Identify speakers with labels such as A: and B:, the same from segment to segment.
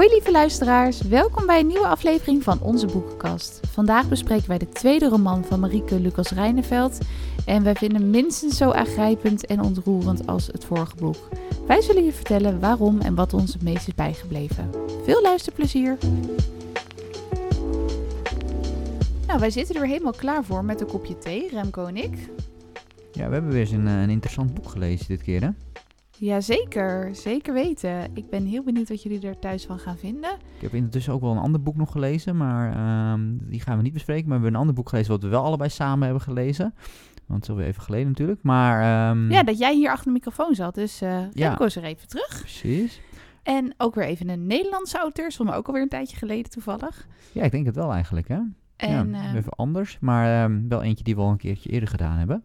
A: Hoi lieve luisteraars, welkom bij een nieuwe aflevering van onze boekenkast. Vandaag bespreken wij de tweede roman van Marieke Lucas Rijneveld en wij vinden hem minstens zo aangrijpend en ontroerend als het vorige boek. Wij zullen je vertellen waarom en wat ons het meest is bijgebleven. Veel luisterplezier! Nou, wij zitten er helemaal klaar voor met een kopje thee, Remco en ik.
B: Ja, we hebben weer eens een, eh, een interessant boek gelezen dit keer, hè?
A: Jazeker, zeker weten. Ik ben heel benieuwd wat jullie er thuis van gaan vinden.
B: Ik heb intussen ook wel een ander boek nog gelezen, maar ehm, die gaan we niet bespreken. Maar we hebben een ander boek gelezen wat we wel allebei samen hebben gelezen. Want het is alweer even geleden natuurlijk. Maar, ehm,
A: Ja, dat jij hier achter de microfoon zat, dus eh
B: Ja.
A: Is er even terug.
B: Precies.
A: En ook weer even een Nederlandse auteur, stond me ook alweer een tijdje geleden toevallig.
B: Ja, ik denk het wel eigenlijk, hè?
A: En
B: ja,
A: eh,
B: even anders, maar ehm, wel eentje die we al een keertje eerder gedaan hebben.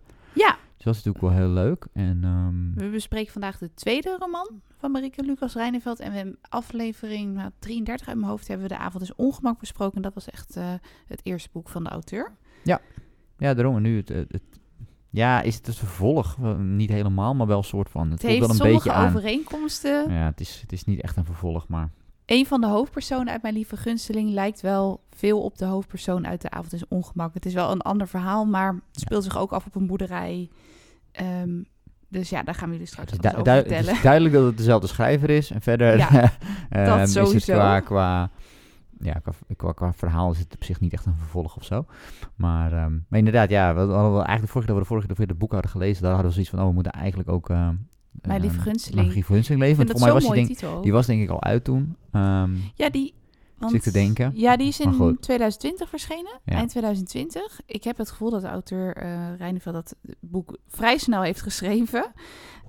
A: Ja,
B: dat is natuurlijk wel heel leuk. En ehm,
A: we bespreken vandaag de tweede roman van Marieke Lucas Rijneveld. En we hebben aflevering nou, 33 uit mijn hoofd hebben we de avond dus ongemak besproken. Dat was echt eh, het eerste boek van de auteur.
B: ja, daarom. En nu het, het, het- ja, is het het vervolg? Niet helemaal, maar wel een soort van. Het,
A: Het heeft
B: wel een beetje aan.
A: overeenkomsten.
B: Ja, het is, het is niet echt een vervolg, maar
A: Een van de hoofdpersonen uit Mijn Lieve Gunsteling lijkt wel veel op de hoofdpersoon uit De Avond is Ongemak. Het is wel een ander verhaal, maar het speelt zich ook af op een boerderij. Ehm, dus ja, daar gaan we jullie straks
B: Het is,
A: alles
B: du-
A: over
B: du- het
A: vertellen.
B: is duidelijk dat het dezelfde schrijver is. En verder
A: Ja,
B: ehm,
A: dat
B: is het qua, qua, ja, qua, qua, qua verhaal is het op zich niet echt een vervolg of zo. Maar, ehm, maar inderdaad, ja, we hadden eigenlijk vorige keer dat we de vorige keer dat we het boek hadden gelezen, daar hadden we zoiets van, oh, we moeten eigenlijk ook...
A: Mijn Lieve
B: ehm,
A: Gunsteling.
B: Mijn Lieve Gunsteling
A: Ik
B: lezen.
A: vind
B: Want voor mij was die, denk,
A: titel.
B: die was denk ik al uit toen. Ehm,
A: Ja, die... Want,
B: Zit te denken.
A: Ja, die is in
B: goed.
A: 2020 verschenen.
B: Ja.
A: Eind 2020. Ik heb het gevoel dat de auteur eh Rijneveld dat boek vrij snel heeft geschreven.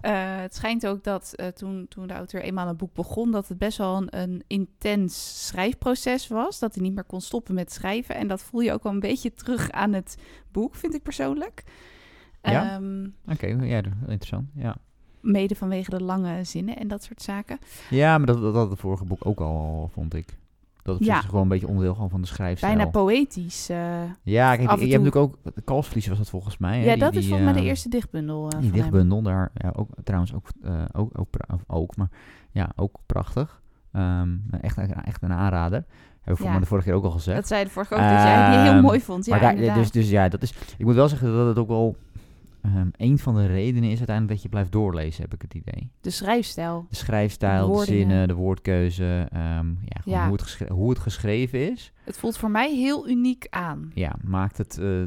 A: Eh, het schijnt ook dat eh, toen, toen de auteur eenmaal het boek begon... dat het best wel een, een intens schrijfproces was. Dat hij niet meer kon stoppen met schrijven. En dat voel je ook wel een beetje terug aan het boek, vind ik persoonlijk.
B: Ja?
A: Ehm,
B: Oké, ja, dat- interessant. Ja,
A: mede vanwege de lange zinnen en dat soort zaken.
B: ja maar dat, dat had het vorige boek ook al, vond ik. Dat is
A: Ja.
B: gewoon een beetje onderdeel gewoon van de schrijfstijl.
A: Bijna poëtisch. eh.
B: Ja, kijk, je hebt natuurlijk ook... Kalfsvlies was dat volgens mij. hè,
A: ja,
B: die-
A: dat is volgens mij de
B: eh,
A: eerste dichtbundel. eh,
B: Die
A: hem.
B: dichtbundel, daar ja, ook, trouwens ook, ook, ook, ook, maar ja, ook prachtig. Ehm, echt, een- echt een aanrader. Hebben we voor
A: Ja.
B: de vorige keer ook al gezegd.
A: Dat zei de vorige ook, dat jij die heel
B: Ehm,
A: mooi vond. Ja,
B: maar daar, dus, dus ja, dat is, ik moet wel zeggen dat het ook wel ehm, een van de redenen is uiteindelijk dat je blijft doorlezen, heb ik het idee.
A: De schrijfstijl.
B: De schrijfstijl,
A: De
B: zinnen, de woordkeuze, ehm, ja. Hoe, het hoe het geschreven is.
A: Het voelt voor mij heel uniek aan.
B: ja, maakt het, eh,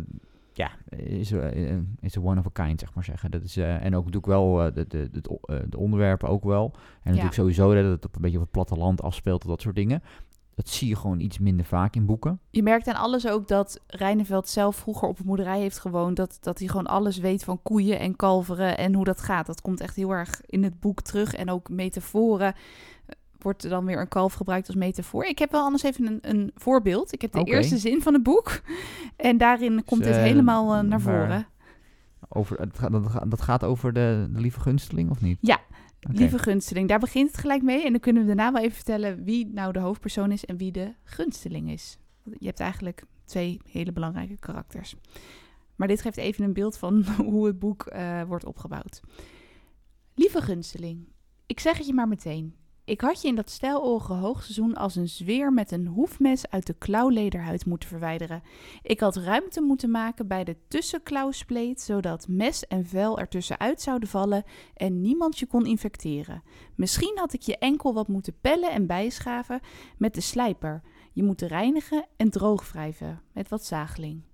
B: ja, is, eh, is een one of a kind, zeg maar zeggen. Dat is, eh, en ook natuurlijk wel eh, de, de, de, de onderwerpen ook wel. En natuurlijk sowieso dat het op een beetje op het platteland afspeelt, dat soort dingen. Dat zie je gewoon iets minder vaak in boeken.
A: Je merkt aan alles ook dat Rijneveld zelf vroeger op een boerderij heeft gewoond. Dat, dat hij gewoon alles weet van koeien en kalveren en hoe dat gaat. Dat komt echt heel erg in het boek terug. En ook metaforen. Wordt er dan weer een kalf gebruikt als metafoor? Ik heb wel anders even een, een voorbeeld. Ik heb de eerste zin van het boek. En daarin komt
B: Dus,
A: dit helemaal eh, naar voren.
B: Over, het gaat, dat, gaat- dat gaat over de, de lieve gunsteling, of niet?
A: Ja, Lieve gunsteling, daar begint het gelijk mee. En dan kunnen we daarna wel even vertellen wie nou de hoofdpersoon is en wie de gunsteling is. Je hebt eigenlijk twee hele belangrijke karakters. Maar dit geeft even een beeld van hoe het boek eh, wordt opgebouwd. Lieve gunsteling, ik zeg het je maar meteen. Ik had je in dat stijloorige hoogseizoen als een zweer met een hoefmes uit de klauwlederhuid moeten verwijderen. Ik had ruimte moeten maken bij de tussenklauwspleet, zodat mes en vel ertussenuit zouden vallen en niemand je kon infecteren. Misschien had ik je enkel wat moeten pellen en bijschaven met de slijper. Je moet reinigen en droogwrijven met wat zageling.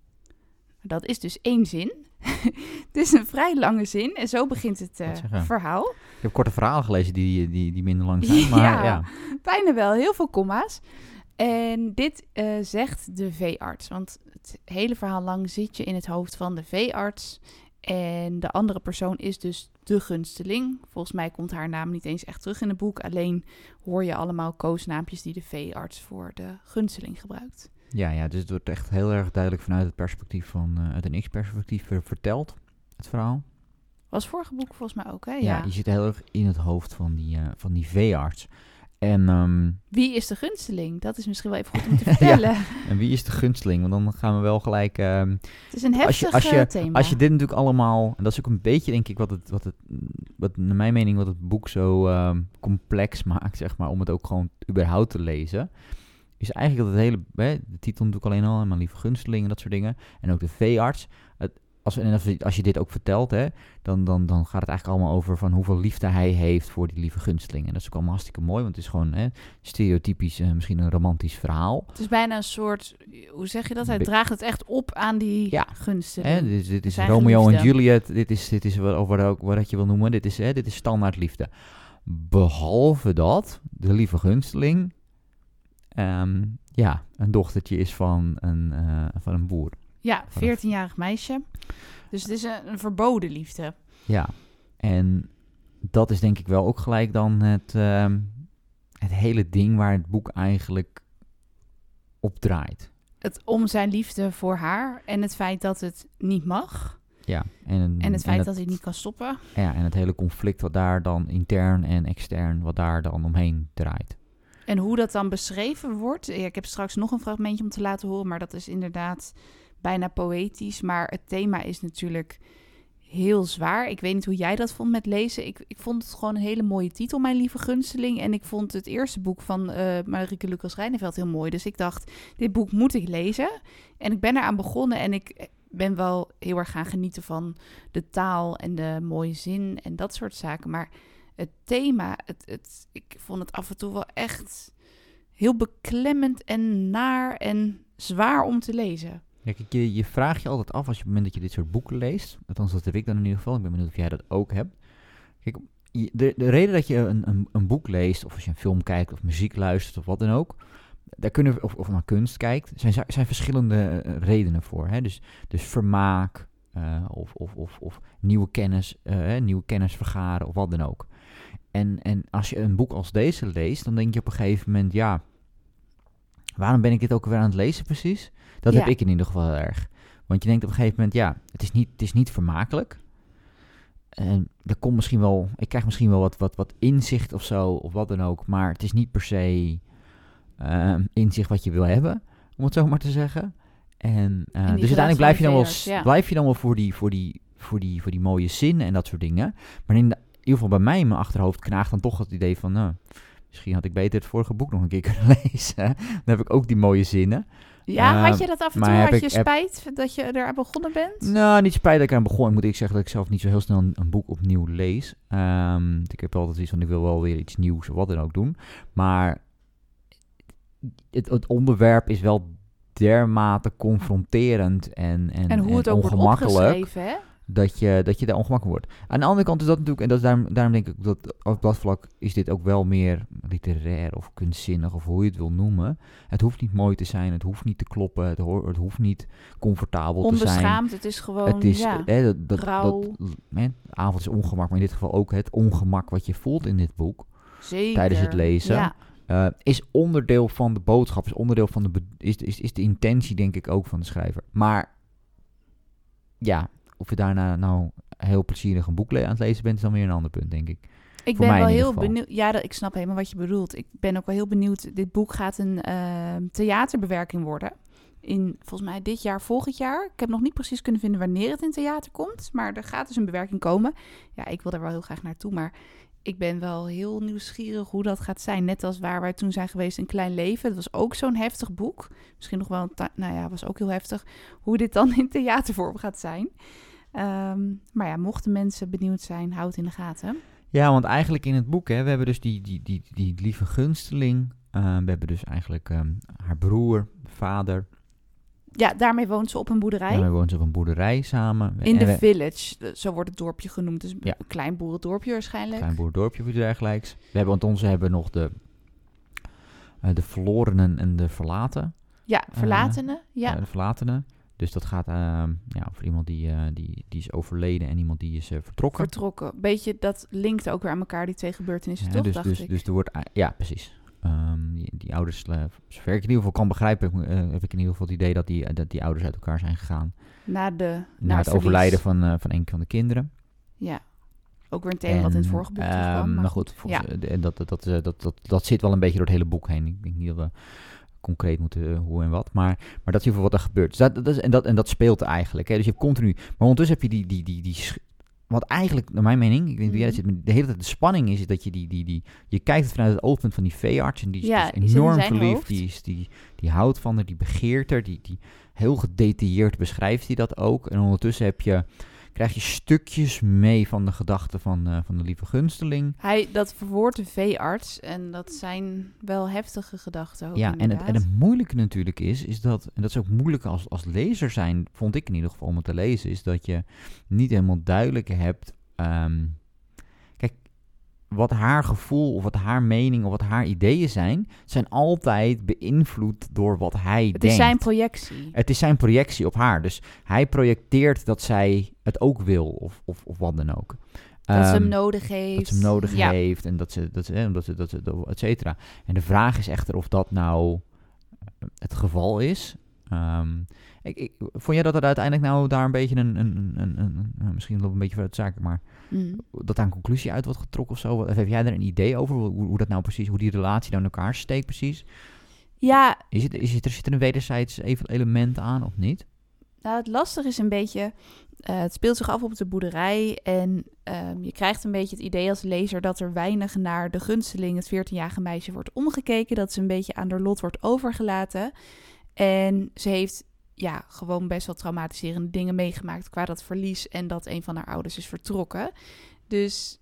A: Dat is dus één zin. Het is een vrij lange zin en zo begint het eh, verhaal.
B: Ik heb korte verhalen gelezen die, die, die minder lang zijn. Maar
A: Ja.
B: ja,
A: Bijna wel, heel veel komma's. En dit eh, zegt de veearts. Want het hele verhaal lang zit je in het hoofd van de veearts. En de andere persoon is dus de gunsteling. Volgens mij komt haar naam niet eens echt terug in het boek. Alleen hoor je allemaal koosnaampjes die de veearts voor de gunsteling gebruikt.
B: Ja, ja, dus het wordt echt heel erg duidelijk vanuit het perspectief van, eh, uit een x-perspectief ver- verteld, het verhaal.
A: Was vorige boek volgens mij ook, hè?
B: Ja.
A: Ja.
B: je zit heel erg in het hoofd van die, eh, van die veearts. En, ehm,
A: wie is de gunsteling? Dat is misschien wel even goed om te vertellen.
B: en wie is de gunsteling? Want dan gaan we wel gelijk... ehm,
A: Het is een heftig
B: als je,
A: thema.
B: Als je dit natuurlijk allemaal... En dat is ook een beetje, denk ik, wat het... Wat het wat naar mijn mening, wat het boek zo ehm, complex maakt, zeg maar. Om het ook gewoon überhaupt te lezen. Is eigenlijk dat het hele... Hè, de titel natuurlijk alleen al. En mijn lieve gunsteling en dat soort dingen. En ook de veearts. Het, als, en als, je dit ook vertelt, hè, dan, dan, dan gaat het eigenlijk allemaal over van hoeveel liefde hij heeft voor die lieve gunsteling. En dat is ook allemaal hartstikke mooi, want het is gewoon hè, stereotypisch, eh, misschien een romantisch verhaal.
A: Het is bijna een soort, hoe zeg je dat? Hij
B: Be-
A: draagt het echt op aan die
B: Ja.
A: gunsteling.
B: Hè, dit, is- dit is
A: Zijn
B: Romeo en. Juliet, dit is, dit is wat, wat, ook, wat je wil noemen, dit is, hè, dit is standaard liefde. Behalve dat de lieve gunsteling ehm, ja, een dochtertje is van een, eh, van een boer.
A: Ja, 14-jarig meisje. Dus het is een, een verboden liefde.
B: Ja, en dat is denk ik wel ook gelijk dan het, ehm, het hele ding waar het boek eigenlijk op draait.
A: Het om zijn liefde voor haar en het feit dat het niet mag.
B: Ja, en,
A: En het feit
B: het,
A: dat hij niet kan stoppen.
B: ja, en het hele conflict wat daar dan intern en extern, wat daar dan omheen draait.
A: En hoe dat dan beschreven wordt. Ik heb straks nog een fragmentje om te laten horen, maar dat is inderdaad bijna poëtisch. Maar het thema is natuurlijk heel zwaar. Ik weet niet hoe jij dat vond met lezen. Ik, ik vond het gewoon een hele mooie titel, Mijn Lieve Gunsteling. En ik vond het eerste boek van eh Marieke Lucas Rijneveld heel mooi. Dus ik dacht, dit boek moet ik lezen. En ik ben eraan begonnen en ik ben wel heel erg gaan genieten van de taal en de mooie zin en dat soort zaken. Maar het thema, het, het, ik vond het af en toe wel echt heel beklemmend en naar en zwaar om te lezen.
B: Kijk, je, je vraagt je altijd af als je op het moment dat je dit soort boeken leest. Althans, dat heb ik dan in ieder geval. Ik ben benieuwd of jij dat ook hebt. Kijk, de, de reden dat je een, een, een boek leest, of als je een film kijkt, of muziek luistert, of wat dan ook. Daar kunnen, of, of naar kunst kijkt, zijn, zijn verschillende eh, redenen voor. Hè? Dus, dus vermaak, eh, of, of, of, of nieuwe kennis, eh, nieuwe kennis vergaren, of wat dan ook. En, en als je een boek als deze leest, dan denk je op een gegeven moment, ja, waarom ben ik dit ook weer aan het lezen precies? Dat
A: Ja.
B: heb ik in ieder geval heel erg. Want je denkt op een gegeven moment, ja, het is niet, het is niet vermakelijk. En er komt misschien wel, ik krijg misschien wel wat, wat, wat inzicht of zo, of wat dan ook. Maar het is niet per se ehm, inzicht wat je wil hebben, om het zo maar te zeggen. En, eh, dus uiteindelijk blijf je, dan wel,
A: ja.
B: blijf je dan wel voor die, voor, die, voor, die, voor die mooie zinnen en dat soort dingen. Maar in, de, in ieder geval bij mij in mijn achterhoofd knaagt dan toch het idee van, nou, misschien had ik beter het vorige boek nog een keer kunnen lezen. dan heb ik ook die mooie zinnen.
A: Ja, had je dat af en toe? Had je
B: ik- heb-
A: spijt dat je er aan begonnen bent?
B: Nou, niet spijt dat ik aan begon. Ik moet ik zeggen dat ik zelf niet zo heel snel een, een boek opnieuw lees. Ehm, ik heb altijd iets van, ik wil wel weer iets nieuws of wat dan ook doen. Maar het, het onderwerp is wel dermate confronterend en, en,
A: En hoe het
B: en
A: ook wordt
B: ongemakkelijk.
A: opgeschreven, hè?
B: Dat je, dat je daar ongemakkelijk wordt. Aan de andere kant is dat natuurlijk, en dat is daarom, daarom denk ik dat op dat vlak is dit ook wel meer literair of kunstzinnig of hoe je het wil noemen. Het hoeft niet mooi te zijn, het hoeft niet te kloppen, het, hoort, het hoeft niet comfortabel te zijn.
A: Onbeschaamd, het is gewoon,
B: Het is,
A: ja.
B: hè, dat, dat,
A: rauw.
B: dat, hè, de avond is ongemak, maar in dit geval ook het ongemak wat je voelt in dit boek,
A: Zeker.
B: tijdens het lezen.
A: Ja,
B: eh, is onderdeel van de boodschap, is onderdeel van de, is, is, is de intentie denk ik ook van de schrijver. Maar ja, of je daarna nou heel plezierig een boek aan het lezen bent, is dan weer een ander punt, denk ik.
A: ik
B: Voor
A: ben wel
B: in
A: heel benieuwd. Ja, dat, ik snap helemaal wat je bedoelt. Ik ben ook wel heel benieuwd. Dit boek gaat een eh, theaterbewerking worden. In volgens mij dit jaar, volgend jaar. Ik heb nog niet precies kunnen vinden wanneer het in theater komt. Maar er gaat dus een bewerking komen. Ja, ik wil daar wel heel graag naartoe. Maar ik ben wel heel nieuwsgierig hoe dat gaat zijn. Net als waar wij toen zijn geweest, Een Klein Leven. Dat was ook zo'n heftig boek. Misschien nog wel, nou ja, was ook heel heftig. Hoe dit dan in theatervorm gaat zijn. Ehm, maar ja, mochten mensen benieuwd zijn, houd het in de gaten.
B: Ja, want eigenlijk in het boek, hè, we hebben dus die, die, die, die lieve gunsteling. eh, we hebben dus eigenlijk ehm, haar broer, vader.
A: Ja, daarmee woont ze op een boerderij.
B: We wonen ze op een boerderij samen.
A: in de village, zo wordt het dorpje genoemd. Dus
B: Ja.
A: een klein boerendorpje waarschijnlijk.
B: klein boerdorpje of iets dergelijks. We hebben, want onze hebben nog de, eh, de verlorenen en de verlaten.
A: Ja, verlatenen. ja.
B: eh, de verlatenen. Dus dat gaat ehm, ja, over iemand die, eh, die, die is overleden en iemand die is eh, vertrokken.
A: vertrokken. Beetje, dat linkt ook weer aan elkaar, die twee gebeurtenissen,
B: Ja,
A: toch,
B: dus,
A: dacht
B: dus,
A: ik.
B: dus er wordt, ja, precies. Ehm, die, die ouders, eh, zover ik in ieder geval kan begrijpen, heb, ik, in ieder geval het idee dat die, dat die ouders uit elkaar zijn gegaan.
A: na de,
B: Na het overlijden van, van een van de kinderen.
A: Ja. ook weer een thema wat in het vorige boek
B: um,
A: terugkwam.
B: Maar, goed, volgens, ja. dat, dat, dat, dat, dat, dat zit wel een beetje door het hele boek heen. Ik denk niet dat we concreet moeten hoe en wat. Maar, maar dat is in wat er gebeurt. Dus dat, dat is, en, dat, en dat speelt eigenlijk. Hè. Dus je hebt continu. Maar ondertussen heb je die, die, die, die, wat eigenlijk, naar mijn mening, ik denk dat jij
A: Mhm.
B: zit, de hele tijd de spanning is, dat je die, die, die, je kijkt vanuit het oogpunt van die veearts en die is,
A: Ja,
B: is enorm verliefd,
A: hoofd.
B: die, is, die, die houdt van haar, die begeert er, die, die heel gedetailleerd beschrijft hij dat ook. En ondertussen heb je, krijg je stukjes mee van de gedachten van, eh, van de lieve gunsteling.
A: Hij, dat verwoordt de veearts en dat zijn wel heftige gedachten ook
B: Ja, en het, en het moeilijke natuurlijk is, is dat, en dat is ook moeilijk als, als lezer zijn, vond ik in ieder geval om het te lezen, is dat je niet helemaal duidelijk hebt. ehm, wat haar gevoel of wat haar mening of wat haar ideeën zijn, zijn altijd beïnvloed door wat hij
A: Het
B: denkt.
A: is zijn projectie.
B: Het is zijn projectie op haar. Dus hij projecteert dat zij het ook wil, of, of, of wat dan ook.
A: Dat ze hem
B: Ehm,
A: nodig heeft.
B: dat ze hem nodig
A: ja.
B: heeft en dat ze, dat ze, dat ze, dat ze, et cetera. En de vraag is echter of dat nou eh, het geval is. Ehm, ik, ik, vond jij dat er uiteindelijk nou daar een beetje een, een, een, een, misschien loopt een beetje vanuit de zaken, maar
A: Mm.
B: dat daar een conclusie uit wordt getrokken of zo? Of heb jij er een idee over hoe, hoe dat nou precies, hoe die relatie in elkaar steekt precies?
A: Ja,
B: Is het, is het, er zit er een wederzijds even element aan of niet?
A: nou het lastige is een beetje... eh, het speelt zich af op de boerderij en ehm, je krijgt een beetje het idee als lezer dat er weinig naar de gunsteling, het 14-jarige meisje, wordt omgekeken. Dat ze een beetje aan haar lot wordt overgelaten. En ze heeft ja, gewoon best wel traumatiserende dingen meegemaakt qua dat verlies en dat een van haar ouders is vertrokken. Dus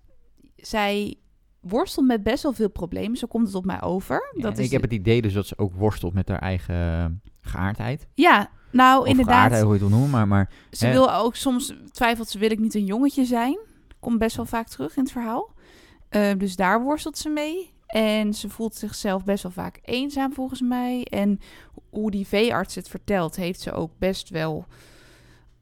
A: zij worstelt met best wel veel problemen. Zo komt het op mij over.
B: Ja,
A: dat
B: en
A: is
B: ik heb het idee dus dat ze ook worstelt met haar eigen eh, geaardheid.
A: Ja, nou
B: of
A: inderdaad.
B: geaardheid, hoe je het wil noemen, maar... maar
A: Ze
B: Hè?
A: wil ook soms twijfelt ze wil ik niet een jongetje zijn. Komt best wel vaak terug in het verhaal. Eh, dus daar worstelt ze mee. En ze voelt zichzelf best wel vaak eenzaam volgens mij. En hoe die veearts het vertelt, heeft ze ook best wel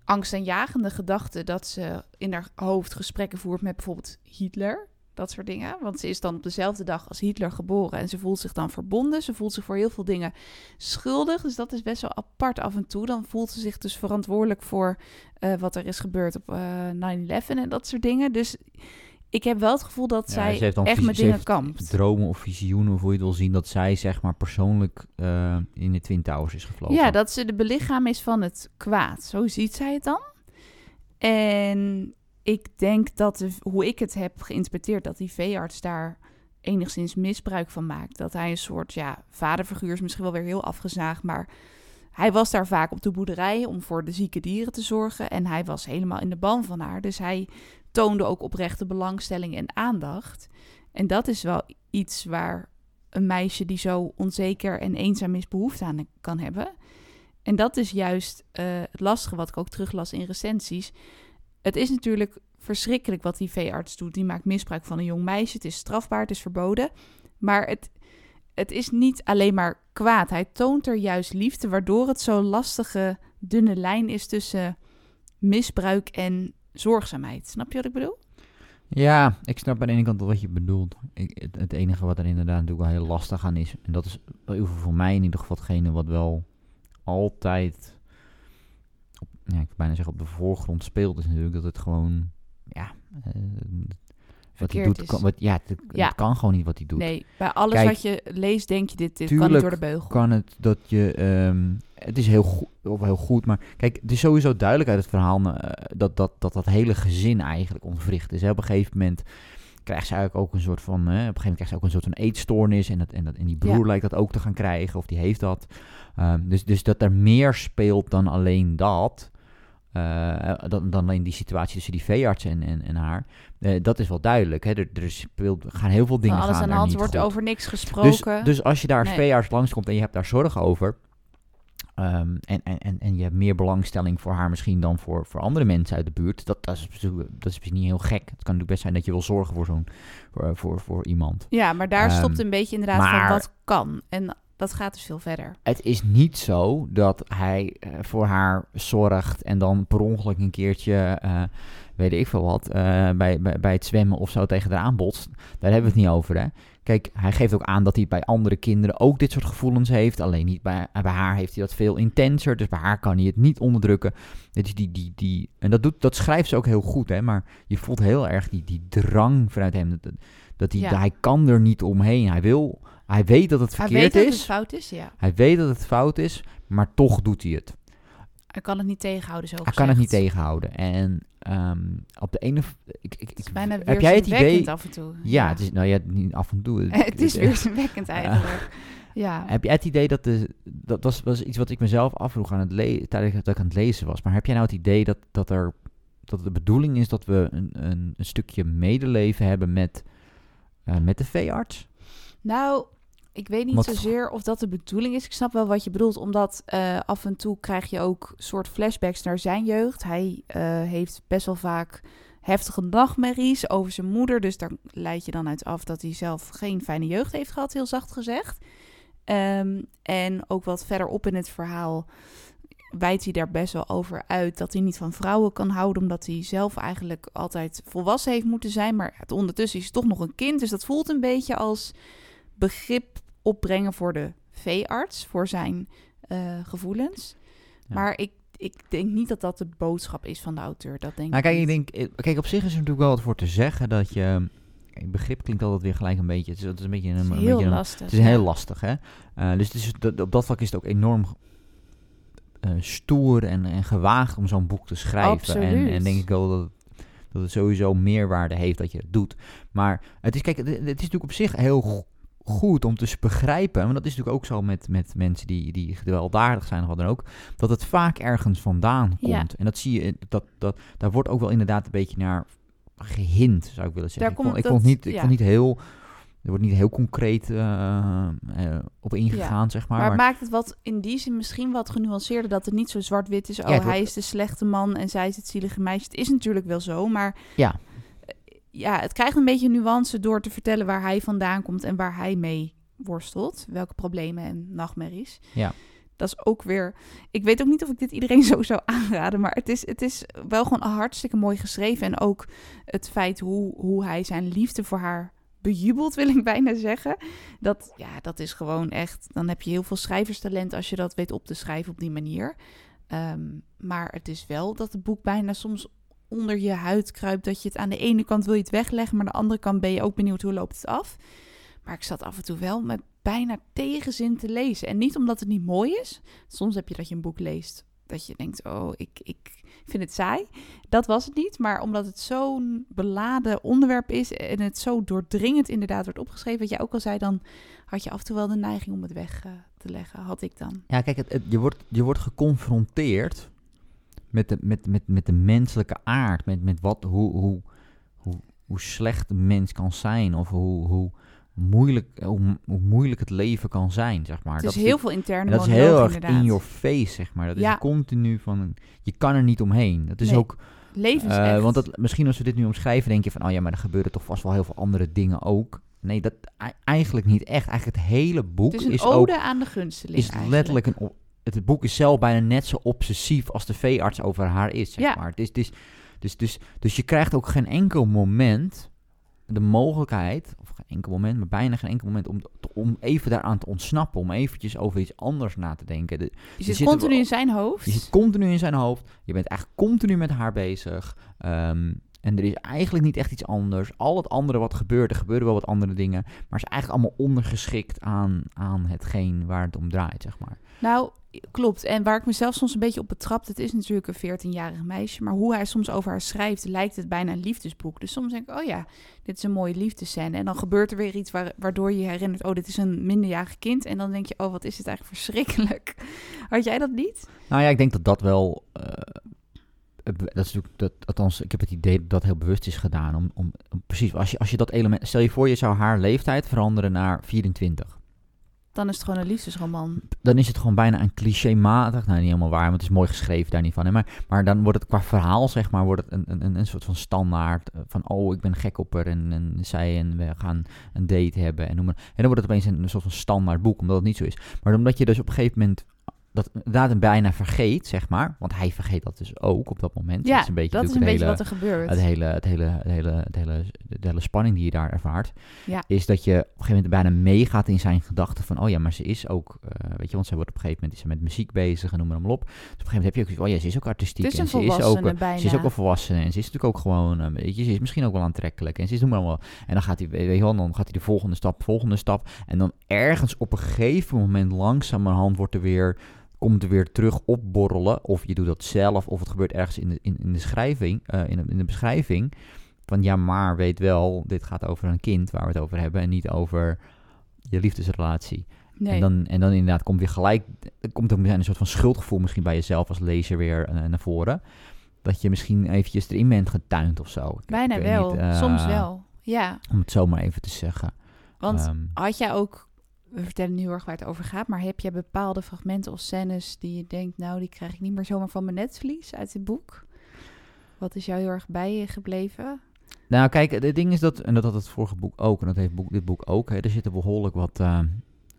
A: angstaanjagende gedachten dat ze in haar hoofd gesprekken voert met bijvoorbeeld Hitler. Dat soort dingen. Want ze is dan op dezelfde dag als Hitler geboren. En ze voelt zich dan verbonden. Ze voelt zich voor heel veel dingen schuldig. Dus dat is best wel apart af en toe. Dan voelt ze zich dus verantwoordelijk voor eh, wat er is gebeurd op eh 9-11 en dat soort dingen. Dus ik heb wel het gevoel dat
B: Ja,
A: zij echt
B: visie-
A: met dingen kampt.
B: dromen of visioenen, of hoe je het wil zien, dat zij zeg maar persoonlijk eh, in de Twin Towers is gevlogen.
A: Ja, dat ze de belichaam is van het kwaad. Zo ziet zij het dan. En ik denk dat, de, hoe ik het heb geïnterpreteerd, dat die veearts daar enigszins misbruik van maakt. Dat hij een soort, ja, vaderfiguur is misschien wel weer heel afgezaagd, maar hij was daar vaak op de boerderij om voor de zieke dieren te zorgen. En hij was helemaal in de ban van haar. Dus hij toonde ook oprechte belangstelling en aandacht. En dat is wel iets waar een meisje die zo onzeker en eenzaam is behoefte aan kan hebben. En dat is juist eh, het lastige wat ik ook teruglas in recensies. Het is natuurlijk verschrikkelijk wat die veearts doet. Die maakt misbruik van een jong meisje. Het is strafbaar, het is verboden. Maar het, het is niet alleen maar kwaad. Hij toont er juist liefde, waardoor het zo'n lastige, dunne lijn is tussen misbruik en zorgzaamheid. Snap je wat ik bedoel?
B: Ja, ik snap aan de ene kant wat je bedoelt. Ik, het, het enige wat er inderdaad natuurlijk wel heel lastig aan is, en dat is voor mij in ieder geval hetgene wat wel altijd, op, ja, ik wil bijna zeggen op de voorgrond speelt, is natuurlijk dat het gewoon, ja, eh, wat hij doet, kan, wat, ja, het,
A: Ja.
B: het kan gewoon niet wat hij doet.
A: Nee, bij alles
B: Kijk,
A: wat je leest denk je dit, dit kan niet door de beugel.
B: kan het dat je. ehm, het is heel goed, of heel goed, maar kijk, het is sowieso duidelijk uit het verhaal eh, dat, dat, dat dat hele gezin eigenlijk ontwricht is. Hè. Op een gegeven moment krijgt ze eigenlijk ook een soort van. Hè, op een gegeven moment krijgt ze ook een soort van eetstoornis. En, dat, en, dat, en die broer
A: Ja.
B: lijkt dat ook te gaan krijgen, of die heeft dat. Ehm, dus, dus dat er meer speelt dan alleen dat. eh, dan, dan alleen die situatie tussen die veearts en, en, en haar. Eh, dat is wel duidelijk. Hè. Er, er speelt, gaan heel veel dingen
A: Van alles
B: gaan
A: aan de hand wordt
B: goed.
A: over niks
B: Dus,
A: gesproken.
B: dus als je daar als
A: Nee.
B: veearts langskomt en je hebt daar zorgen over... ehm, en, en, en, en je hebt meer belangstelling voor haar misschien dan voor, voor andere mensen uit de buurt... Dat, dat, is, dat is misschien niet heel gek. Het kan natuurlijk best zijn dat je wil zorgen voor, zo'n, voor, voor, voor iemand.
A: ja, maar daar
B: Ehm,
A: stopt een beetje inderdaad
B: maar-
A: van wat kan. En dat gaat dus veel verder.
B: Het is niet zo dat hij eh, voor haar zorgt en dan per ongeluk een keertje... eh, weet ik veel wat, eh, bij, bij, bij het zwemmen of zo tegen haar aanbotst. Daar hebben we het niet over, hè. kijk, hij geeft ook aan dat hij bij andere kinderen ook dit soort gevoelens heeft. Alleen niet bij, bij haar heeft hij dat veel intenser. Dus bij haar kan hij het niet onderdrukken. Dus die, die, die, en dat, doet, dat schrijft ze ook heel goed, hè. Maar je voelt heel erg die, die drang vanuit hem. Dat, dat hij, hij kan er niet omheen. Hij wil, hij weet dat het verkeerd is.
A: Hij weet
B: dat
A: het fout is, ja.
B: Hij weet dat het fout is, maar toch doet hij het.
A: Hij kan het niet tegenhouden, zo
B: Hij kan het niet tegenhouden. En um, op de ene... Ik, ik,
A: het is bijna heb
B: jij het idee...
A: af en toe.
B: Ja, het is, nou ja, niet af en toe.
A: het is weerzinwekkend eigenlijk. ja.
B: Heb jij het idee dat de... Dat was, was iets wat ik mezelf afvroeg aan het le tijdens dat ik aan het lezen was. Maar heb jij nou het idee dat, dat er... Dat de bedoeling is dat we een, een, een stukje medeleven hebben met, uh, met de veearts?
A: Nou, ik weet niet zozeer of dat de bedoeling is. Ik snap wel wat je bedoelt, omdat uh, af en toe krijg je ook soort flashbacks naar zijn jeugd. Hij uh, heeft best wel vaak heftige nachtmerries over zijn moeder. Dus daar leid je dan uit af dat hij zelf geen fijne jeugd heeft gehad, heel zacht gezegd. Um, en ook wat verderop in het verhaal wijdt hij daar best wel over uit dat hij niet van vrouwen kan houden, omdat hij zelf eigenlijk altijd volwassen heeft moeten zijn. Maar het ondertussen is toch nog een kind, dus dat voelt een beetje als begrip opbrengen voor de veearts, voor zijn uh, gevoelens. Maar ik, ik denk niet dat dat de boodschap is van de auteur. Dat denk
B: nou,
A: kijk,
B: ik denk, eh, kijk, op zich is er natuurlijk wel wat voor te zeggen dat je. Begrip klinkt altijd weer gelijk een beetje. Het is, het is een beetje een. Het is
A: heel lastig.
B: het is heel lastig, hè? Uh, dus het is, dat, op dat vlak is het ook enorm uh, stoer en, en gewaagd om zo'n boek te schrijven. En, en denk ik wel dat dat het sowieso meerwaarde heeft dat je het doet. Maar het is, kijk, het, het is natuurlijk op zich heel goed om te begrijpen, want dat is natuurlijk ook zo met, met mensen die, die gewelddadig zijn of wat dan ook, dat het vaak ergens vandaan komt. En dat zie je, dat, dat, daar wordt ook wel inderdaad een beetje naar gehint, zou ik willen zeggen. ik, vond, ik, vond niet, ik vond niet heel... Er wordt niet heel concreet uh, uh, op ingegaan, zeg maar.
A: Maar, maar maakt het wat in die zin misschien wat genuanceerder... dat het niet zo zwart-wit is... oh, hij is de slechte man en zij is het zielige meisje. Het is natuurlijk wel zo, maar...
B: Ja
A: ja, het krijgt een beetje nuance door te vertellen waar hij vandaan komt en waar hij mee worstelt. Welke problemen en nachtmerries.
B: Ja.
A: Dat is ook weer. Ik weet ook niet of ik dit iedereen zo zou aanraden. Maar het is, het is wel gewoon hartstikke mooi geschreven. En ook het feit hoe, hoe hij zijn liefde voor haar bejubelt, wil ik bijna zeggen. Dat, ja, dat is gewoon echt. Dan heb je heel veel schrijverstalent als je dat weet op te schrijven op die manier. Ehm, maar het is wel dat het boek bijna soms onder je huid kruipt. Dat je het aan de ene kant wil je het wegleggen, maar aan de andere kant ben je ook benieuwd hoe loopt het af. Maar ik zat af en toe wel met bijna tegenzin te lezen. En niet omdat het niet mooi is. Soms heb je dat je een boek leest dat je denkt, oh, ik, ik vind het saai. Dat was het niet, maar omdat het zo'n beladen onderwerp is en het zo doordringend inderdaad wordt opgeschreven, wat jij ook al zei, dan had je af en toe wel de neiging om het weg uh, te leggen, had ik dan.
B: Ja, kijk, het, je, wordt, je wordt geconfronteerd met de, met, met, met de menselijke aard. Met, met wat, hoe, hoe, hoe, hoe slecht een mens kan zijn. Of hoe, hoe, moeilijk, hoe, hoe moeilijk het leven kan zijn, zeg maar.
A: Het
B: is
A: dat heel veel interne
B: Dat is heel erg in your face, zeg maar. Dat ja. is continu van, je kan er niet omheen. Dat is
A: nee.
B: ook...
A: Levens
B: uh, want dat, misschien als we dit nu omschrijven, denk je van, oh ja, maar er gebeuren toch vast wel heel veel andere dingen ook. Nee, dat eigenlijk niet echt. Eigenlijk het hele boek
A: is, een
B: is
A: ode
B: ook,
A: aan de gunsteling.
B: Is letterlijk een het boek is zelf bijna net zo obsessief als de veearts over haar is, zeg
A: ja.
B: maar. Het is, het is, dus, dus, dus je krijgt ook geen enkel moment de mogelijkheid, of geen enkel moment, maar bijna geen enkel moment, om, om even daaraan te ontsnappen, om eventjes over iets anders na te denken. De,
A: je zit continu in zijn hoofd.
B: Je zit continu in zijn hoofd. Je bent eigenlijk continu met haar bezig. Um, en er is eigenlijk niet echt iets anders. Al het andere wat gebeurt, er gebeuren wel wat andere dingen. Maar het is eigenlijk allemaal ondergeschikt aan, aan hetgeen waar het om draait, zeg maar.
A: Nou, klopt. En waar ik mezelf soms een beetje op betrapt, het is natuurlijk een 14-jarig meisje, maar hoe hij soms over haar schrijft, lijkt het bijna een liefdesboek. Dus soms denk ik, oh ja, dit is een mooie liefdescène. En dan gebeurt er weer iets waardoor je herinnert, oh, dit is een minderjarig kind. En dan denk je, oh, wat is het eigenlijk verschrikkelijk. Had jij dat niet?
B: Nou ja, ik denk dat dat wel... Uh, dat is natuurlijk, dat, althans, ik heb het idee dat dat heel bewust is gedaan. Om, om, om precies, als je, als je dat element... Stel je voor, je zou haar leeftijd veranderen naar 24
A: dan is het gewoon een liefdesroman.
B: Dan is het gewoon bijna een clichématig. Nou, niet helemaal waar, want het is mooi geschreven, daar niet van. Hè? Maar, maar dan wordt het qua verhaal, zeg maar, wordt het een, een, een soort van standaard. Eh, van, oh, ik ben gek op haar en, en zij en we gaan een date hebben en noem maar. En dan wordt het opeens een, een soort van standaard boek, omdat het niet zo is. Maar omdat je dus op een gegeven moment dat inderdaad een bijna vergeet, zeg maar. Want hij vergeet dat dus ook op dat moment.
A: Ja,
B: dat is een beetje,
A: dat is een
B: natuurlijk
A: beetje
B: het
A: wat er gebeurt.
B: het hele, het hele, het hele, het hele, de hele spanning die je daar ervaart.
A: Ja.
B: Is dat je op een gegeven moment bijna meegaat in zijn gedachten van, oh ja, maar ze is ook, eh, weet je, want ze wordt op een gegeven moment is ze met muziek bezig en noem maar allemaal op. Dus op een gegeven moment heb je ook, oh ja, ze is ook artistiek. En ze is ook,
A: bijna.
B: ze is ook een volwassene en ze is natuurlijk ook gewoon, eh, weet je, ze is misschien ook wel aantrekkelijk en ze is noem maar allemaal. En dan gaat hij, weet je wel, dan gaat hij de volgende stap, volgende stap. En dan ergens op een gegeven moment langzamerhand wordt er weer komt er weer terug opborrelen. Of je doet dat zelf, of het gebeurt ergens in de, in, in de schrijving, eh, in, de, in de beschrijving. Van ja, maar weet wel, dit gaat over een kind waar we het over hebben. En niet over je liefdesrelatie.
A: nee.
B: En, dan, en dan inderdaad komt weer gelijk, komt er een soort van schuldgevoel misschien bij jezelf als lezer weer eh, naar voren. Dat je misschien eventjes erin bent getuind of zo. Ik-
A: Bijna
B: ik
A: wel,
B: niet, eh,
A: soms wel. Ja,
B: Om het zo maar even te zeggen.
A: want
B: Ehm,
A: had jij ook, we vertellen nu heel erg waar het over gaat, maar heb jij bepaalde fragmenten of scènes die je denkt, nou, die krijg ik niet meer zomaar van mijn netvlies uit dit boek? Wat is jou heel erg bij je gebleven?
B: Nou, kijk, het ding is dat, en dat had het vorige boek ook, en dat heeft boek, dit boek ook, hè, er zitten behoorlijk wat eh,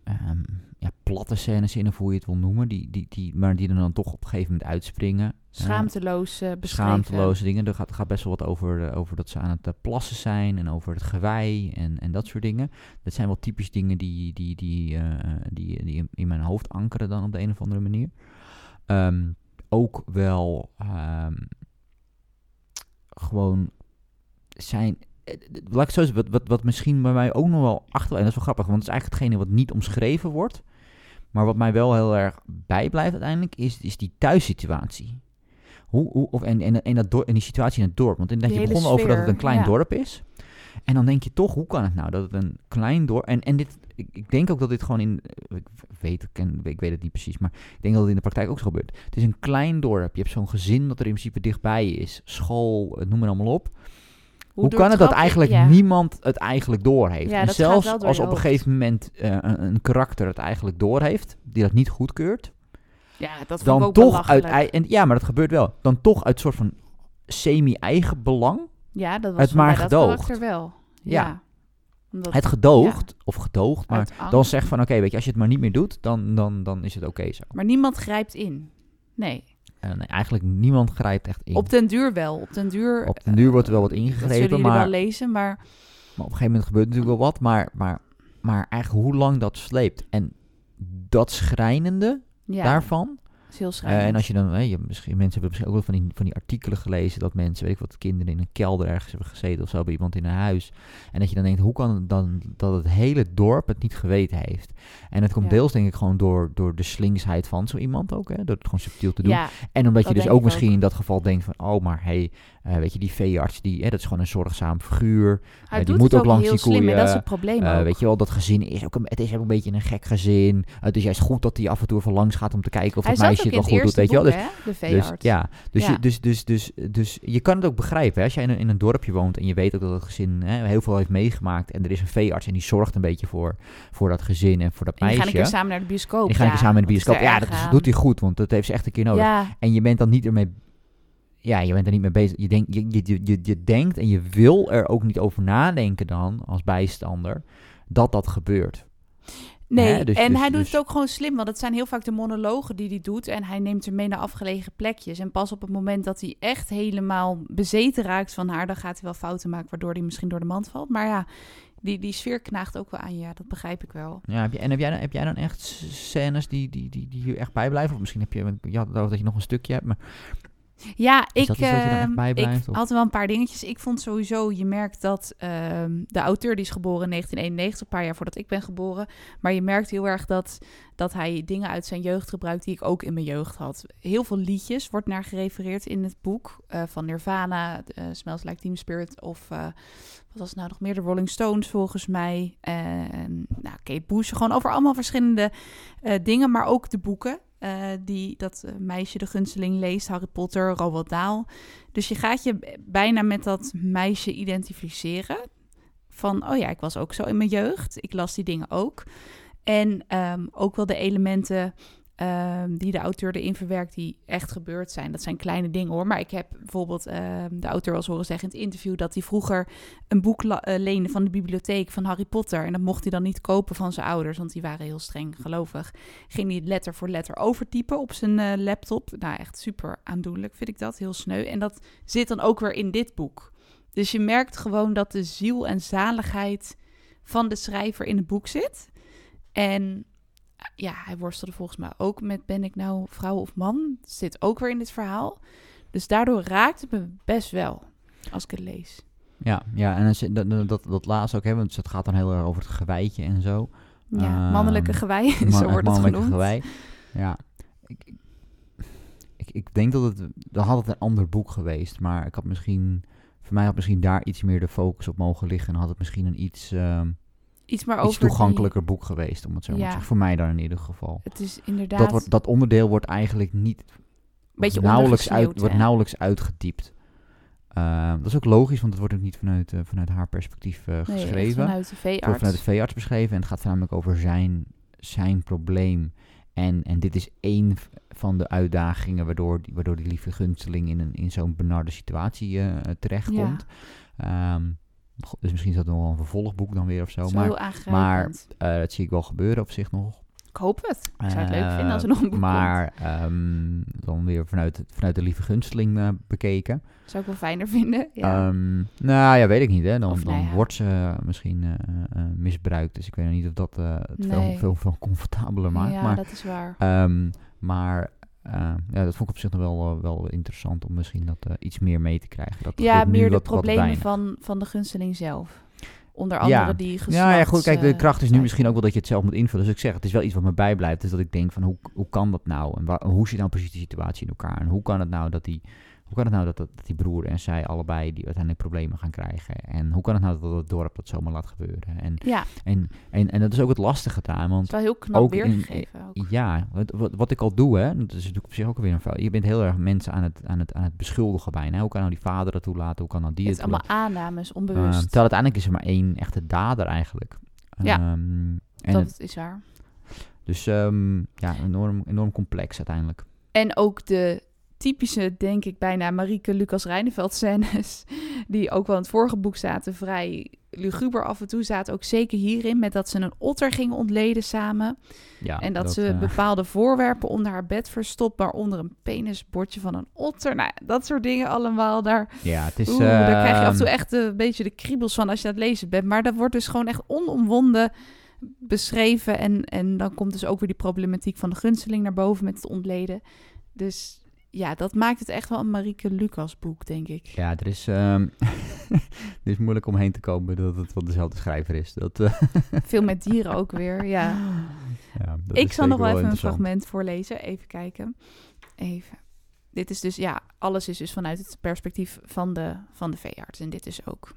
B: ehm, ja, platte scènes in, of hoe je het wil noemen, die, die, die, maar die er dan toch op een gegeven moment uitspringen.
A: Schaamteloos
B: schaamteloze dingen. Er gaat, gaat best wel wat over, eh, over dat ze aan het eh, plassen zijn en over het gewei en, en dat soort dingen. Dat zijn wel typisch dingen die, die, die, eh, die, die in- mijn hoofd ankeren dan op de een of andere manier. Ehm, ook wel ehm, gewoon zijn. Laat ik zo zeggen, wat, wat, wat misschien bij mij ook nog wel achter... En dat is wel grappig, want het is eigenlijk hetgene wat niet omschreven wordt. Maar wat mij wel heel erg bijblijft uiteindelijk, is, is die thuissituatie. Hoe, hoe, of, en, en, en, dat dor- en die situatie in het dorp. Want inderdaad, je begon over dat het een klein
A: ja.
B: dorp is. En dan denk je toch, hoe kan het nou dat het een klein dorp... En, en dit, ik, ik denk ook dat dit gewoon in... Ik weet, ik, ken, ik weet het niet precies, maar ik denk dat het in de praktijk ook zo gebeurt. Het is een klein dorp. Je hebt zo'n gezin dat er in principe dichtbij is. School, eh, noem maar allemaal op. Hoe, kan het dat eigenlijk
A: ja.
B: niemand het eigenlijk doorheeft?
A: Ja,
B: en zelfs
A: door
B: als op een gegeven moment eh, een, een karakter het eigenlijk doorheeft, die dat niet goedkeurt,
A: Ja, dat ik
B: dan
A: ook
B: toch uit... En, ja, maar dat gebeurt wel. Dan toch uit soort van semi-eigen belang
A: Ja, dat was
B: het maar
A: dat
B: gedoogd.
A: karakter wel.
B: Ja.
A: Ja. Omdat,
B: het gedoogd, of gedoogd, maar dan zegt van oké, weet je, als je het maar niet meer doet, dan, dan, dan is het oké zo.
A: Maar niemand grijpt in. Nee.
B: En nee, eigenlijk niemand grijpt echt in.
A: Op den duur wel. Op den duur...
B: Op den duur wordt er wel wat
A: Dat zullen
B: ingegrepen,
A: jullie
B: maar,
A: wel lezen, maar...
B: maar op een gegeven moment gebeurt natuurlijk wel wat. Maar, maar, maar eigenlijk hoe lang dat sleept. En dat schrijnende
A: Ja,
B: daarvan.
A: is heel schrijnend.
B: en als je dan, hè, je, misschien, mensen hebben misschien ook wel van die, van die artikelen gelezen dat mensen, weet ik wat, kinderen in een kelder ergens hebben gezeten of zo bij iemand in een huis. En dat je dan denkt, hoe kan het dan dat het hele dorp het niet geweten heeft? En het komt
A: Ja.
B: deels denk ik gewoon door, door de slinksheid van zo iemand ook, hè, door het gewoon subtiel te doen.
A: Ja,
B: En omdat je
A: Dat
B: dus ook misschien
A: ook.
B: in dat geval denkt van, oh, maar hey, eh, weet je, die veearts, die, hè, dat is gewoon een zorgzaam figuur.
A: hij
B: die
A: doet
B: moet ook
A: ook
B: langs
A: heel
B: die
A: slim en dat is
B: koeien,
A: het probleem
B: Eh,
A: ook.
B: weet je wel, dat gezin is ook een, het is ook een beetje een gek gezin. het is juist goed dat hij af en toe even langs gaat om te kijken of
A: hij
B: het meisje het wel goed doet, weet je wel. Dus,
A: hè? De
B: dus,
A: veearts.
B: ja, dus,
A: Ja.
B: Je, dus, dus, dus, dus je kan het ook begrijpen. Hè? Als jij in een, in een dorpje woont en je weet ook dat het gezin hè, heel veel heeft meegemaakt. En er is een veearts en die zorgt een beetje voor, voor dat gezin en voor dat
A: En die
B: meisje.
A: gaan een keer samen naar de bioscoop.
B: Die gaan een keer
A: Ja,
B: samen in de bioscoop. Ja, dat doet hij goed, want dat heeft ze echt een keer nodig. En je bent dan niet ermee. Ja, je bent er niet mee bezig. Je, denkt, je, je, je, je, denkt en je wil er ook niet over nadenken dan, als bijstander, dat dat gebeurt.
A: nee.
B: Hè, dus-
A: en
B: dus-
A: hij doet
B: dus-
A: het ook gewoon slim, want het zijn heel vaak de monologen die hij doet. En hij neemt er mee naar afgelegen plekjes. En pas op het moment dat hij echt helemaal bezeten raakt van haar, dan gaat hij wel fouten maken, waardoor hij misschien door de mand valt. Maar ja, die, die sfeer knaagt ook wel aan je. Ja, dat begrijp ik wel.
B: Ja, heb je, en heb jij, dan- heb jij dan echt scènes die, die, die, die hier echt bijblijven? Of misschien heb je, je had het over dat je nog een stukje hebt, maar
A: Ja, ik,
B: dat
A: ehm, ik
B: of?
A: had wel een paar dingetjes. Ik vond sowieso, je merkt dat ehm, de auteur die is geboren in 1991, een paar jaar voordat ik ben geboren. Maar je merkt heel erg dat, dat hij dingen uit zijn jeugd gebruikt die ik ook in mijn jeugd had. Heel veel liedjes wordt naar gerefereerd in het boek. eh, van Nirvana, eh, Smells Like Teen Spirit of eh, wat was het nou nog meer? De Rolling Stones volgens mij. En nou, Kate Bush. Gewoon over allemaal verschillende dingen, maar ook de boeken. Eh, die dat eh, meisje de gunsteling leest, Harry Potter, Roald Dahl. Dus je gaat je bijna met dat meisje identificeren. Van, oh ja, ik was ook zo in mijn jeugd. Ik las die dingen ook. En ehm, ook wel de elementen ehm, die de auteur erin verwerkt die echt gebeurd zijn. Dat zijn kleine dingen hoor. Maar ik heb bijvoorbeeld ehm, de auteur als horen zeggen in het interview dat hij vroeger een boek uh, leende van de bibliotheek van Harry Potter. En dat mocht hij dan niet kopen van zijn ouders, want die waren heel streng gelovig. Ging hij letter voor letter overtypen op zijn uh, laptop. Nou, echt super aandoenlijk vind ik dat. Heel sneu. En dat zit dan ook weer in dit boek. Dus je merkt gewoon dat de ziel en zaligheid van de schrijver in het boek zit. En ja, hij worstelde volgens mij ook met ben ik nou vrouw of man? Zit ook weer in dit verhaal. Dus daardoor raakt het me best wel als ik het lees.
B: Ja, ja en dat, dat, dat, dat laatste ook, hè, want het gaat dan heel erg over het gewijtje en zo.
A: Ja, mannelijke um, gewei, zo wordt het genoemd. Gewei.
B: Ja, ik, ik, ik denk dat het, dan had het een ander boek geweest, maar ik had misschien, voor mij had misschien daar iets meer de focus op mogen liggen en had het misschien een iets... Um,
A: iets, maar over
B: toegankelijker boek geweest, om het zo ja. te zeggen. Voor mij dan in ieder geval.
A: Het is inderdaad...
B: Dat, wordt, dat onderdeel wordt eigenlijk niet...
A: Beetje
B: nauwelijks, uit, wordt nauwelijks uitgediept. Uh, dat is ook logisch, want het wordt ook niet vanuit, uh, vanuit haar perspectief uh,
A: nee,
B: geschreven.
A: vanuit de veearts.
B: vanuit de veearts beschreven. En het gaat namelijk over zijn, zijn probleem. En, en dit is één van de uitdagingen waardoor, die, waardoor die lieve gunsteling in, een, in zo'n benarde situatie terechtkomt. Ja. Um, dus misschien is dat nog wel een vervolgboek dan weer of zo. maar maar uh, dat zie ik wel gebeuren op zich nog.
A: Ik hoop het. Ik zou het leuk vinden als er nog een boek
B: maar, komt. Maar um, dan weer vanuit, vanuit de lieve gunsteling uh, bekeken.
A: Zou ik wel fijner vinden, ja.
B: Um, nou ja, weet ik niet. Hè. Dan, dan nou ja. wordt ze misschien uh, misbruikt. Dus ik weet niet of dat het nee. veel, veel, veel comfortabeler maakt.
A: Ja,
B: maar,
A: dat is waar.
B: Um, maar ja, dat vond ik op zich nog wel, uh, wel interessant om misschien dat uh, iets meer mee te krijgen. Dat
A: ja, meer de problemen van, van de gunsteling zelf. Onder andere
B: ja.
A: die geslachts,
B: Ja, ja, goed. Kijk, de kracht is nu misschien ook wel dat je het zelf moet invullen. Dus ik zeg, het is wel iets wat me bijblijft. Dus dat ik denk van, hoe, hoe kan dat nou? En waar, hoe zit nou precies de situatie in elkaar? En hoe kan het nou dat die hoe kan het nou dat, dat, die broer en zij allebei die uiteindelijk problemen gaan krijgen? En hoe kan het nou dat het dorp dat zomaar laat gebeuren? En,
A: ja.
B: en, en, en dat is ook het lastige daar. Want het is
A: wel heel knap weergegeven.
B: Ja, wat, wat, wat, ik al doe, hè, dat is natuurlijk op zich ook weer een fout. Je bent heel erg mensen aan het, aan het, aan het beschuldigen bijna. Hoe kan nou die vader dat toelaten? Hoe kan nou die
A: het
B: Het
A: is allemaal aannames, onbewust. Uh,
B: terwijl uiteindelijk is er maar één echte dader eigenlijk.
A: Ja, um, dat het, is waar.
B: Dus um, ja, enorm, enorm complex uiteindelijk.
A: En ook de typische, denk ik, bijna Marieke Lucas Reineveld scènes. Die ook wel in het vorige boek zaten, vrij luguber af en toe. Zaten ook zeker hierin, met dat ze een otter gingen ontleden samen. Ja, en dat, ze uh... bepaalde voorwerpen onder haar bed verstopt, waaronder een penisbordje van een otter. Nou, dat soort dingen allemaal. Daar,
B: ja, het is,
A: Oeh, daar krijg je af en toe echt een beetje de kriebels van als je aan het lezen bent. Maar dat wordt dus gewoon echt onomwonden beschreven. En, en dan komt dus ook weer die problematiek van de gunsteling naar boven met het ontleden. Dus ja, dat maakt het echt wel een Marieke Lucas boek, denk ik.
B: Ja, er is, um, er is moeilijk omheen te komen dat het van dezelfde schrijver is. Dat, uh...
A: Veel met dieren ook weer, ja. ja ik zal nog wel even een fragment voorlezen. Even kijken. Even. Dit is dus, ja, alles is dus vanuit het perspectief van de, van de veearts. En dit is ook.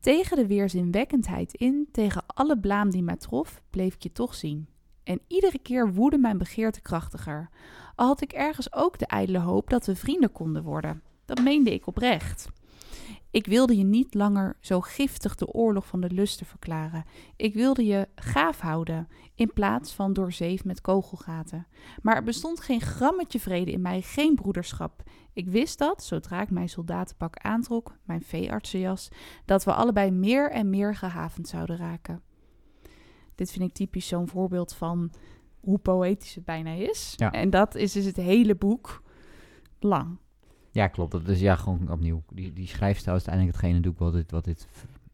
A: Tegen de weerzinwekkendheid in, tegen alle blaam die mij trof, bleef ik je toch zien. En iedere keer woedde mijn begeerte krachtiger al had ik ergens ook de ijdele hoop dat we vrienden konden worden. Dat meende ik oprecht. Ik wilde je niet langer zo giftig de oorlog van de lusten verklaren. Ik wilde je gaaf houden, in plaats van doorzeef met kogelgaten. Maar er bestond geen grammetje vrede in mij, geen broederschap. Ik wist dat, zodra ik mijn soldatenpak aantrok, mijn veeartsenjas, dat we allebei meer en meer gehavend zouden raken. Dit vind ik typisch zo'n voorbeeld van hoe poëtisch het bijna is. Ja. En dat is dus het hele boek lang.
B: Ja, klopt. Dat is ja, gewoon opnieuw. Die, die schrijfstijl is uiteindelijk hetgene doe wat dit, wat dit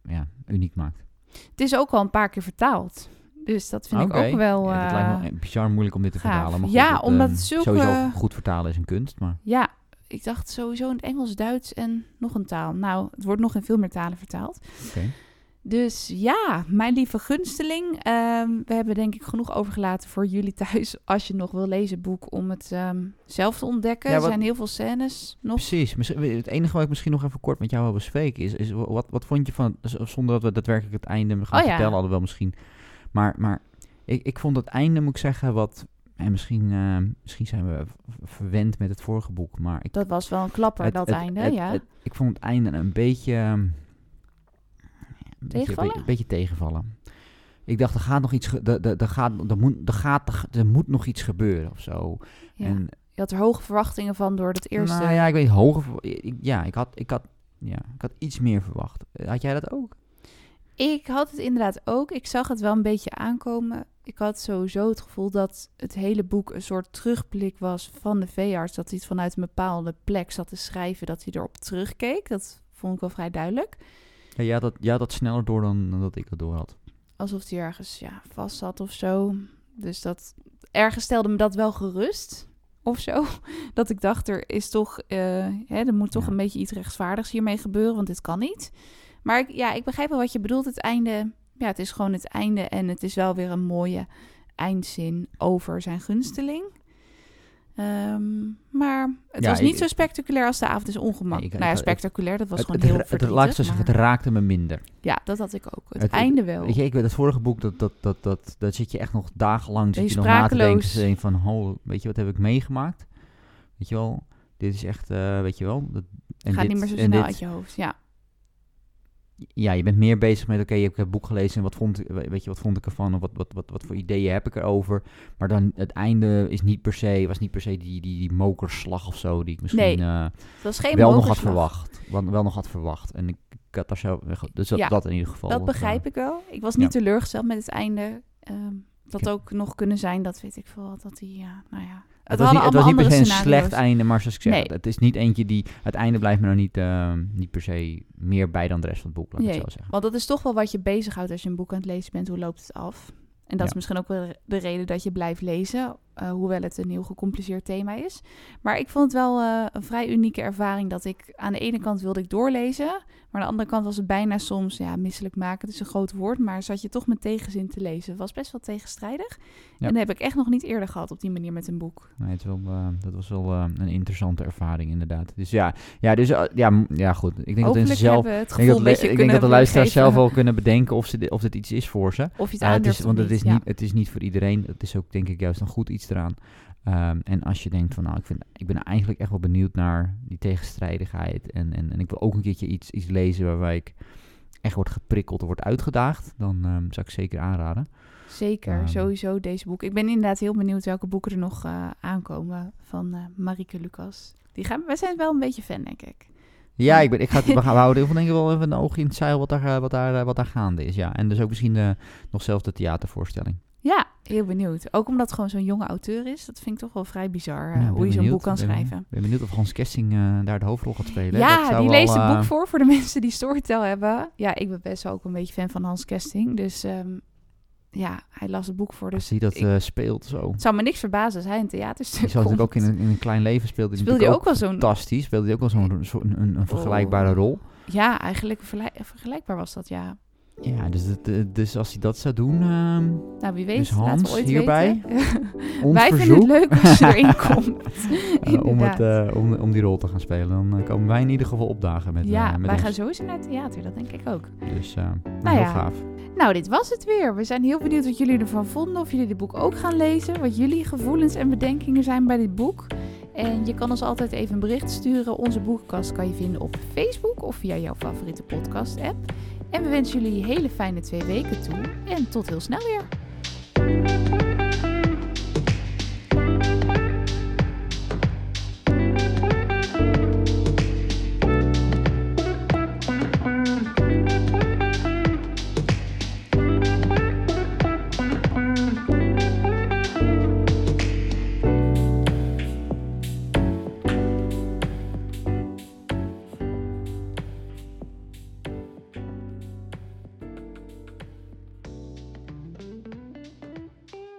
B: ja, uniek maakt.
A: Het is ook al een paar keer vertaald. Dus dat vind ik ook wel. Ja, het lijkt
B: me uh, bizar moeilijk om dit te vertalen. Maar
A: ja, omdat het
B: zulke... Sowieso goed vertalen is een kunst. Maar...
A: Ja, ik dacht sowieso in het Engels, Duits en nog een taal. Nou, het wordt nog in veel meer talen vertaald.
B: Oké.
A: Dus ja, mijn lieve gunsteling. Um, we hebben denk ik genoeg overgelaten voor jullie thuis. Als je nog wil lezen, boek om het um, zelf te ontdekken. er zijn heel veel scènes nog.
B: Precies. Het enige wat ik misschien nog even kort met jou wil bespreken is, is wat, wat vond je van, zonder dat we daadwerkelijk het einde gaan oh, vertellen, ja. hadden wel misschien. Maar, maar ik, ik vond het einde, moet ik zeggen, wat en misschien, uh, misschien zijn we verwend met het vorige boek, maar... Ik,
A: dat was wel een klapper, dat einde, ja.
B: ik vond het einde een beetje...
A: Tegenvallen?
B: Een beetje, tegenvallen. Ik dacht, er gaat nog iets, er, er, er gaat, er, moet, er, gaat, er moet nog iets gebeuren of zo.
A: Ja.
B: En,
A: Je had er hoge verwachtingen van door het eerste.
B: Nou ja, ik weet ik- Ja, ik had, ik, had, ja, ik had iets meer verwacht. Had jij dat ook?
A: Ik had het inderdaad ook. Ik zag het wel een beetje aankomen. Ik had sowieso het gevoel dat het hele boek een soort terugblik was van de veearts. Dat hij het vanuit een bepaalde plek zat te schrijven, dat hij erop terugkeek. Dat vond ik wel vrij duidelijk.
B: Ja, dat, had dat sneller door dan, dan dat ik dat door had.
A: Alsof hij ergens ja, vast zat of zo. Dus dat ergens stelde me dat wel gerust of zo. Dat ik dacht, er is toch, eh, hè, er moet toch
B: Ja.
A: een beetje iets rechtsvaardigs hiermee gebeuren, want dit kan niet. Maar ik, ja, ik begrijp wel wat je bedoelt. Het einde, ja, het is gewoon het einde en het is wel weer een mooie eindzin over zijn gunsteling. Ehm, maar het
B: Ja,
A: was niet
B: ik-
A: zo spectaculair als de avond is ongemak.
B: Ik-
A: nou ja, spectaculair, dat was
B: het,
A: gewoon
B: het,
A: heel
B: het,
A: verdrietig.
B: laat ik zo zeggen,
A: maar-
B: het raakte me minder.
A: Ja, dat had ik ook. Het, einde wel.
B: Weet je, ik weet het vorige boek, dat, dat, dat, dat, dat zit je echt nog dagenlang zit
A: je
B: nog na te denken. van, oh, weet je, wat heb ik meegemaakt? Weet je wel, dit is echt, eh, weet je wel. Dat, en
A: gaat
B: dit,
A: niet meer zo snel
B: dit-
A: uit je hoofd. Ja,
B: Ja, je bent meer bezig met, oké, je hebt het boek gelezen en wat vond, ik- weet je, wat vond ik ervan? Of wat, wat, wat, wat voor ideeën heb ik erover? Maar dan, het einde is niet per se, was niet per se die, die, die mokerslag of zo, die ik misschien
A: Nee,
B: eh,
A: was geen
B: wel nog had verwacht. Wel, wel nog had verwacht. En ik, ik had daar zo, dus dat,
A: Ja,
B: dat in ieder geval.
A: Dat
B: eh,
A: begrijp ik wel. Ik was niet
B: ja.
A: teleurgesteld met het einde. Ehm dat
B: Ik-
A: ook nog kunnen zijn, dat weet ik veel. Dat die, ja, nou ja.
B: Het was, niet, het was niet per se een slecht einde, maar zoals ik zeg,
A: Nee.
B: het is niet eindje die... Het einde blijft me nou niet, eh, niet per se meer bij dan de rest van het boek, laat ik zo zeggen.
A: want dat is toch wel wat je bezighoudt als je een boek aan het lezen bent. Hoe loopt het af? En dat is misschien ook wel de reden dat je blijft lezen. Eh, hoewel het een heel gecompliceerd thema is. Maar ik vond het wel eh, een vrij unieke ervaring. Dat ik aan de ene kant wilde ik doorlezen. Maar aan de andere kant was het bijna soms, ja, misselijk maken. Het is een groot woord. Maar zat je toch met tegenzin te lezen. Het was best wel tegenstrijdig.
B: Ja.
A: En dat heb ik echt nog niet eerder gehad op die manier met een boek.
B: Nee, het wel, eh, dat was wel een interessante ervaring inderdaad. Dus ja, ja, dus, ja, ja goed. Ik denk dat
A: Hopelijk
B: mensen zelf...
A: het
B: Ik denk, dat, ik denk dat de luisteraars zelf wel kunnen bedenken of, ze, of dit iets is voor ze.
A: Of je het
B: is, want het is,
A: ja.
B: niet, het is niet voor iedereen. Het is ook denk ik juist een goed iets eraan. Ehm, en als je denkt van nou, ik, vind, ik ben eigenlijk echt wel benieuwd naar die tegenstrijdigheid. En, en, en ik wil ook een keertje iets, iets lezen waarbij ik echt word geprikkeld of word uitgedaagd. Dan ehm, zou ik zeker aanraden.
A: Zeker,
B: Ehm.
A: sowieso deze boek. Ik ben inderdaad heel benieuwd welke boeken er nog eh, aankomen van eh Marike Lucas. Die gaan, wij zijn wel een beetje fan, denk ik.
B: Ja, ik ben, ik ga, we, gaan, we houden heel veel denk ik wel even een oog in het zeil wat daar, eh, wat daar, wat daar gaande is. Ja. En dus ook misschien eh, nog zelfs de theatervoorstelling.
A: Ja, heel benieuwd. Ook omdat het gewoon zo'n jonge auteur is. Dat vind ik toch wel vrij bizar, eh,
B: Ja,
A: hoe je zo'n boek kan
B: Ben-
A: schrijven.
B: ben benieuwd of Hans Kesting eh, daar de hoofdrol gaat spelen. Dat
A: Ja,
B: zou
A: die leest het
B: eh,
A: boek voor voor de mensen die Storytel hebben. Ja, ik ben best wel ook een beetje fan van Hans Kesting. Dus ehm, ja, hij las het boek voor. Dus
B: hij dat
A: ik-
B: eh, speelt zo.
A: het zou me niks verbazen als hij een theaterstuk
B: Die zou natuurlijk ook in een, in een klein leven speelde. hij
A: Speelde hij ook wel zo'n...
B: fantastisch. Speelde hij ook wel zo'n een, een vergelijkbare
A: Oh.
B: rol.
A: Ja, eigenlijk vergelijk- vergelijkbaar was dat, ja.
B: Ja, dus, eh, dus als hij dat zou doen, ehm
A: Nou, wie weet.
B: Dus
A: laten
B: Hans
A: we ooit
B: hierbij,
A: weten. Wij vinden het leuk als je erin komt.
B: eh, om, het,
A: Inderdaad.
B: eh, om, om die rol te gaan spelen. Dan komen wij in ieder geval opdagen met,
A: ja,
B: met
A: wij
B: ons.
A: gaan sowieso naar het theater, dat denk ik ook.
B: Dus nou,
A: Nou
B: heel
A: ja.
B: gaaf.
A: Nou, dit was het weer. We zijn heel benieuwd wat jullie ervan vonden. Of jullie dit boek ook gaan lezen. Wat jullie gevoelens en bedenkingen zijn bij dit boek. En je kan ons altijd even een bericht sturen. Onze boekenkast kan je vinden op Facebook of via jouw favoriete podcast-app. En we wensen jullie hele fijne twee weken toe. En tot heel snel weer.